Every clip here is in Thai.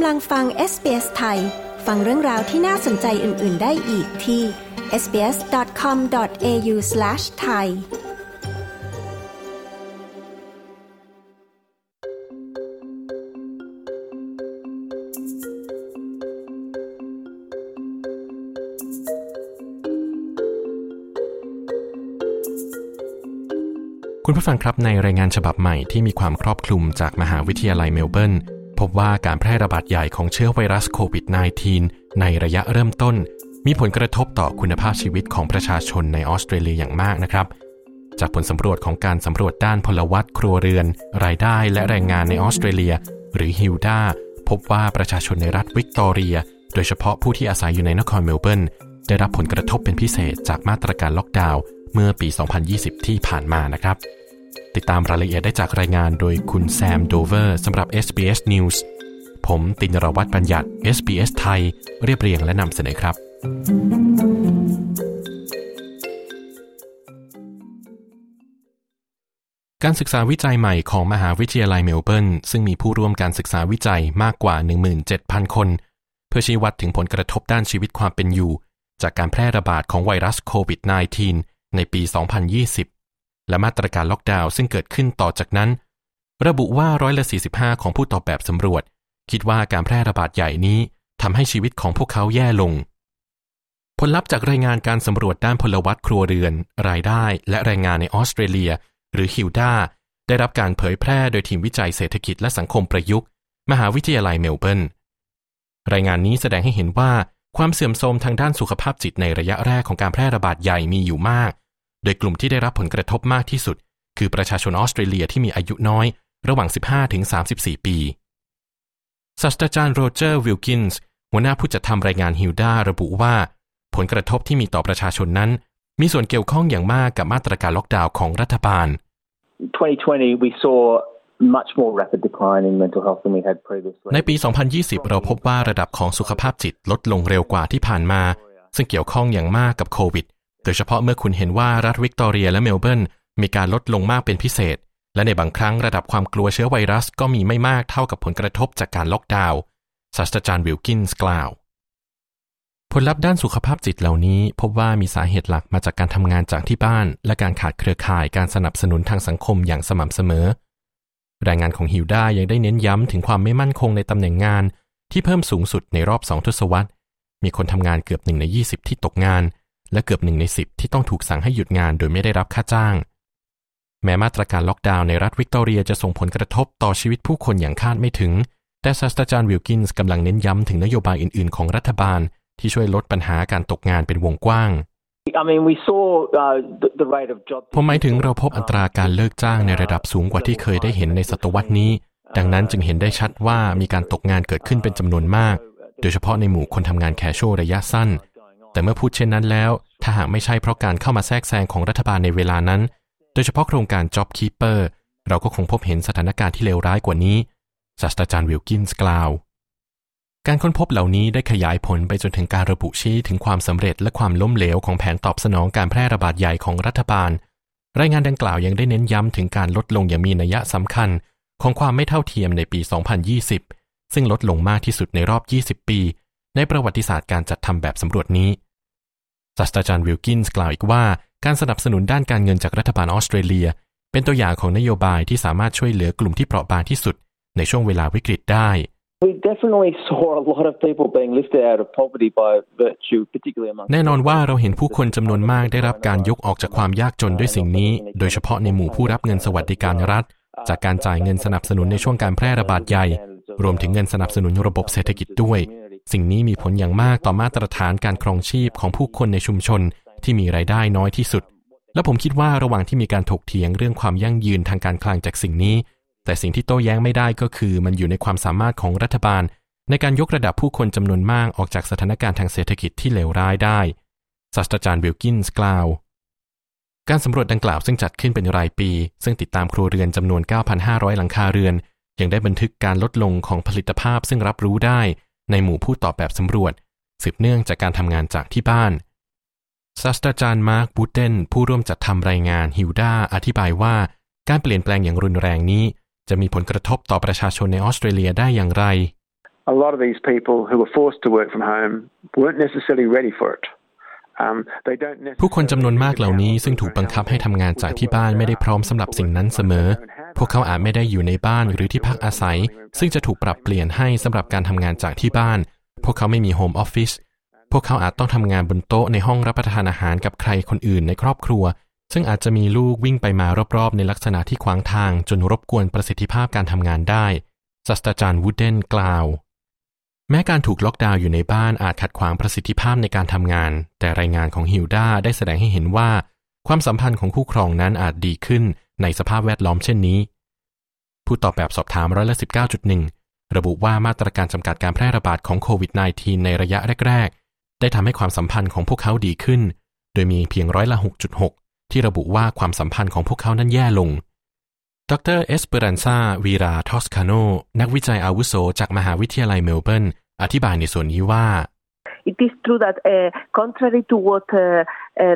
กำลังฟัง SBS ไทย ฟังเรื่องราวที่น่าสนใจอื่น ๆ ได้อีกที่ sbs.com.au/thai คุณผู้ฟังครับในรายงานฉบับใหม่ที่มีความครอบคลุมจากมหาวิทยาลัยเมลเบิร์น พบว่าการแพร่ระบาดใหญ่ของเชื้อไวรัสโควิด -19 ในระยะเริ่มต้น มีผลกระทบต่อคุณภาพชีวิตของประชาชนในออสเตรเลียอย่างมากนะครับ จากผลสำรวจของการสำรวจด้านพลวัตครัวเรือน รายได้และแรงงานในออสเตรเลีย หรือฮิลดาพบว่าประชาชนในรัฐวิกตอเรีย โดยเฉพาะผู้ที่อาศัยอยู่ในนครเมลเบิร์นได้รับผลกระทบเป็นพิเศษจากมาตรการล็อกดาวน์เมื่อปี 2020 ที่ผ่านมานะครับ ติดตามรายละเอียดได้จากรายงานโดยคุณแซมโดเวอร์สำหรับ SBS News ผมตินรวัตรบัญญัติ SBS ไทย เรียบเรียงและนำเสนอครับ การศึกษาวิจัยใหม่ของมหาวิทยาลัยเมลเบิร์นซึ่งมีผู้ร่วมการศึกษาวิจัยมากกว่า 17,000 คน เพื่อชี้วัดถึงผลกระทบด้านชีวิตความเป็นอยู่ จากการแพร่ระบาดของไวรัสโควิด -19 ในปี 2020 และมาตรการล็อกดาวน์ซึ่งเกิดขึ้นต่อจากนั้น ระบุว่าร้อยละ45 ของผู้ตอบแบบสำรวจ คิดว่าการแพร่ระบาดใหญ่นี้ทำให้ชีวิตของพวกเขาแย่ลง ผลลัพธ์จากรายงานการสำรวจด้านพลวัตครัวเรือน รายได้ และแรงงานในออสเตรเลีย หรือฮิลดาได้รับการเผยแพร่โดยทีมวิจัยเศรษฐกิจและสังคมประยุกต์ มหาวิทยาลัยเมลเบิร์นรายงานนี้แสดงให้เห็นว่าความเสื่อมโทรมทางด้านสุขภาพจิตในระยะแรกของการแพร่ระบาดใหญ่มีอยู่มาก โดยกลุ่มที่ได้รับผลกระทบมากที่สุด คือประชาชนออสเตรเลียที่มีอายุน้อย ระหว่าง 15 ถึง 34 ปี ศาสตราจารย์โรเจอร์วิลกินส์หัวหน้าผู้จัดทำรายงานฮิลดาระบุว่า ผลกระทบที่มีต่อประชาชนนั้น มีส่วนเกี่ยวข้องอย่างมากกับมาตรการล็อกดาวน์ของรัฐบาล 2020 we saw much more rapid decline in mental health than we had previously. ในปี 2020 เราพบว่าระดับของสุขภาพจิตลดลงเร็วกว่าที่ผ่านมา ซึ่งเกี่ยวข้องอย่างมากกับโควิดโดยเฉพาะเมื่อคุณเห็นว่ารัฐวิกตอเรียและเมลเบิร์นมีการลดลงมากเป็นพิเศษ และในบางครั้งระดับความกลัวเชื้อไวรัสก็มีไม่มากเท่ากับผลกระทบจากการล็อกดาวน์ศาสตราจารย์วิลกินส์กล่าว ผลลัพธ์ด้านสุขภาพจิตเหล่านี้พบว่ามีสาเหตุหลักมาจากการทำงานจากที่บ้าน และการขาดเครือข่ายการสนับสนุนทางสังคมอย่างสม่ำเสมอ รายงานของฮิวด้ายังได้เน้นย้ำถึงความไม่มั่นคงในตำแหน่งงาน ที่เพิ่มสูงสุดในรอบสองทศวรรษ มีคนทำงานเกือบหนึ่งใน 20 ที่ตกงาน และเกือบหนึ่งใน10ที่ต้องถูกสั่งให้หยุดงานโดยไม่ได้รับค่าจ้าง แม้มาตรการล็อกดาวน์ในรัฐวิกตอเรียจะส่งผลกระทบต่อชีวิตผู้คนอย่างคาดไม่ถึง แต่ศาสตราจารย์วิลกินส์กำลังเน้นย้ำถึงนโยบายอื่น ๆ ของรัฐบาลที่ช่วยลดปัญหาการตกงานเป็นวงกว้าง I mean, we saw uh, the, the rate of job. ผมหมายถึงเราพบอัตราการเลิกจ้างในระดับสูงกว่าที่เคยได้เห็นในศตวรรษนี้ ดังนั้นจึงเห็นได้ชัดว่ามีการตกงานเกิดขึ้นเป็นจำนวนมาก โดยเฉพาะในหมู่คนทำงานแคชชวลระยะสั้น แต่เมื่อพูดเช่นนั้นแล้ว ถ้าหากไม่ใช่เพราะการเข้ามาแทรกแซงของรัฐบาลในเวลานั้น โดยเฉพาะโครงการ Job Keeper เราก็คงพบเห็นสถานการณ์ที่เลวร้ายกว่านี้ศาสตราจารย์วิลกินส์กล่าว การค้นพบเหล่านี้ได้ขยายผลไปจนถึงการระบุชี้ถึงความสำเร็จและความล้มเหลวของแผนตอบสนองการแพร่ระบาดใหญ่ของรัฐบาล รายงานดังกล่าวยังได้เน้นย้ำถึงการลดลงอย่างมีนัยสำคัญ ของความไม่เท่าเทียมในปี 2020 ซึ่งลดลงมากที่สุดในรอบ 20 ปี ในประวัติศาสตร์การจัดทำแบบสำรวจนี้ศาสตราจารย์วิลกินส์กล่าวอีกว่า การสนับสนุนด้านการเงินจากรัฐบาลออสเตรเลีย เป็นตัวอย่างของนโยบายที่สามารถช่วยเหลือกลุ่มที่เปราะบางที่สุด ในช่วงเวลาวิกฤตได้ We definitely saw a lot of people being lifted out of poverty by virtue, particularly among. แน่นอนว่าเราเห็นผู้คนจำนวนมากได้รับการยกออกจากความยากจนด้วยสิ่งนี้ โดยเฉพาะในหมู่ผู้รับเงินสวัสดิการรัฐ จากการจ่ายเงินสนับสนุนในช่วงการแพร่ระบาดใหญ่ รวมถึงเงินสนับสนุนระบบเศรษฐกิจด้วย สิ่งนี้มีผลอย่างมากต่อมาตรฐานการครองชีพของผู้คนในชุมชนที่มีรายได้น้อยที่สุด และผมคิดว่าระหว่างที่มีการถกเถียงเรื่องความยั่งยืนทางการคลังจากสิ่งนี้ แต่สิ่งที่โต้แย้งไม่ได้ก็คือ มันอยู่ในความสามารถของรัฐบาล ในการยกระดับผู้คนจำนวนมากออกจากสถานการณ์ทางเศรษฐกิจที่เลวร้ายได้ศาสตราจารย์วิลกินส์กล่าว การสำรวจดังกล่าวซึ่งจัดขึ้นเป็นรายปี ซึ่งติดตามครัวเรือนจำนวน 9,500 หลังคาเรือน ยังได้บันทึกการลดลงของผลิตภาพซึ่งรับรู้ได้ ในหมู่ผู้ตอบแบบสำรวจ สืบเนื่องจากการทำงานจากที่บ้านศาสตราจารย์มาร์ควูเดนผู้ร่วมจัดทำรายงานฮิลดาอธิบายว่า การเปลี่ยนแปลงอย่างรุนแรงนี้ จะมีผลกระทบต่อประชาชนในออสเตรเลียได้อย่างไร a lot of these people who were forced to work from home weren't necessarily ready for it. ผู้คนจำนวนมากเหล่านี้ซึ่งถูกบังคับให้ทำงานจากที่บ้านไม่ได้พร้อมสำหรับสิ่งนั้นเสมอ พวกเขาอาจไม่ได้อยู่ในบ้านหรือที่พักอาศัย ซึ่งจะถูกปรับเปลี่ยนให้สำหรับการทำงานจากที่บ้าน พวกเขาไม่มีโฮมออฟฟิศพวกเขาอาจต้องทำงานบนโต๊ะในห้องรับประทานอาหารกับใครคนอื่นในครอบครัว ซึ่งอาจจะมีลูกวิ่งไปมารอบๆ ในลักษณะที่ขวางทางจนรบกวนประสิทธิภาพการทำงานได้ศาสตราจารย์วูดเดนกล่าวแม้การถูกล็อกดาวน์อยู่ในบ้านอาจขัดขวางประสิทธิภาพในการทำงาน แต่รายงานของฮิลดาได้แสดงให้เห็นว่า ความสัมพันธ์ของคู่ครองนั้นอาจดีขึ้น ในสภาพแวดล้อมเช่นนี้ ผู้ตอบแบบสอบถามร้อยละ 19.1 ระบุว่ามาตรการจำกัดการแพร่ระบาดของโควิด -19 ในระยะแรก ๆ ได้ทำให้ความสัมพันธ์ของพวกเขาดีขึ้น โดยมีเพียงร้อยละ 6.6 ที่ระบุว่าความสัมพันธ์ของพวกเขานั้นแย่ลง ดรเอสเปรันซาวีราทอสคาโน นักวิจัยอาวุโสจากมหาวิทยาลัยเมลเบิร์น อธิบายในส่วนนี้ว่า It is true that uh, contrary to what uh,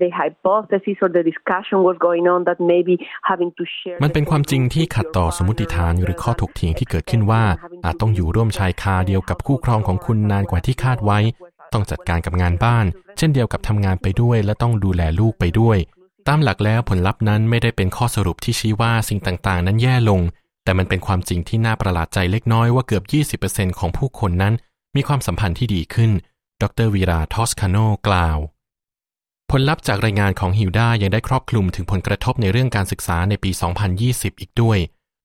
the hypothesis or the discussion was going on that maybe having to share มันเป็นความจริงที่ขัดต่อสมมติฐานหรือข้อถกเถียงที่เกิดขึ้นว่า อาจต้องอยู่ร่วมชายคาเดียวกับคู่ครองของคุณนานกว่าที่คาดไว้ ต้องจัดการกับงานบ้าน เช่นเดียวกับทำงานไปด้วย และต้องดูแลลูกไปด้วย ตามหลักแล้วผลลัพธ์นั้นไม่ได้เป็นข้อสรุปที่ชี้ว่าสิ่งต่างๆ นั้นแย่ลง แต่มันเป็นความจริงที่น่าประหลาดใจเล็กน้อยว่าเกือบ 20%ของผู้คนนั้น มีความสัมพันธ์ที่ดีขึ้น ดรวีราทอสคาโนกล่าว ลลัพธ์จากรายงานของฮิวดายังได้ครอบคลุมถึงผลกระทบในเรื่องการศึกษาในปี 2020 อีกด้วย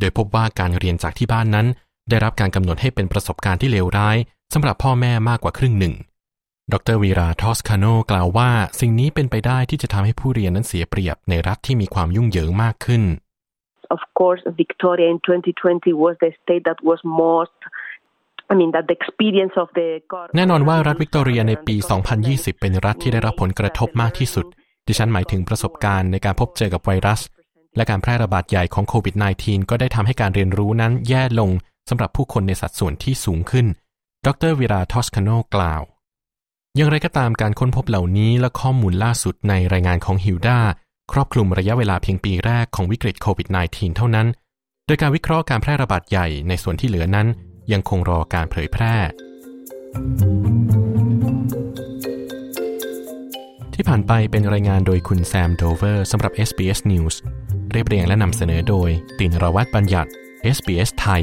โดยพบว่าการเรียนจากที่บ้านนั้น ได้รับการกำหนดให้เป็นประสบการณ์ที่เลวร้ายสำหรับพ่อแม่มากกว่าครึ่งหนึ่ง ดรวีราทอสคาโนกล่าวว่า สิ่งนี้เป็นไปได้ที่จะทำให้ผู้เรียนนั้นเสียเปรียบในรัฐที่มีความยุ่งเหยิงมากขึ้น Of course, Victoria in 2020 was the state that was most แน่นอนว่ารัฐวิกตอเรียในปี 2020 เป็นรัฐที่ได้รับผลกระทบมากที่สุด ดิฉันหมายถึงประสบการณ์ในการพบเจอกับไวรัส และการแพร่ระบาดใหญ่ของโควิด -19 ก็ได้ทำให้การเรียนรู้นั้นแย่ลงสำหรับผู้คนในสัดส่วนที่สูงขึ้น ดรวิราทอสคาโนกล่าว อย่างไรก็ตามการค้นพบเหล่านี้และข้อมูลล่าสุดในรายงานของฮิลดาครอบคลุมระยะเวลาเพียงปีแรกของวิกฤตโควิด -19 เท่านั้น โดยการวิเคราะห์การแพร่ระบาดใหญ่ในส่วนที่เหลือนั้น ยังคงรอการเผยแพร่ ที่ผ่านไปเป็นรายงานโดยคุณแซมโดเวอร์สำหรับ SBS News เรียบเรียงและนำเสนอโดยตินรวัตรบัญญัติ SBS ไทย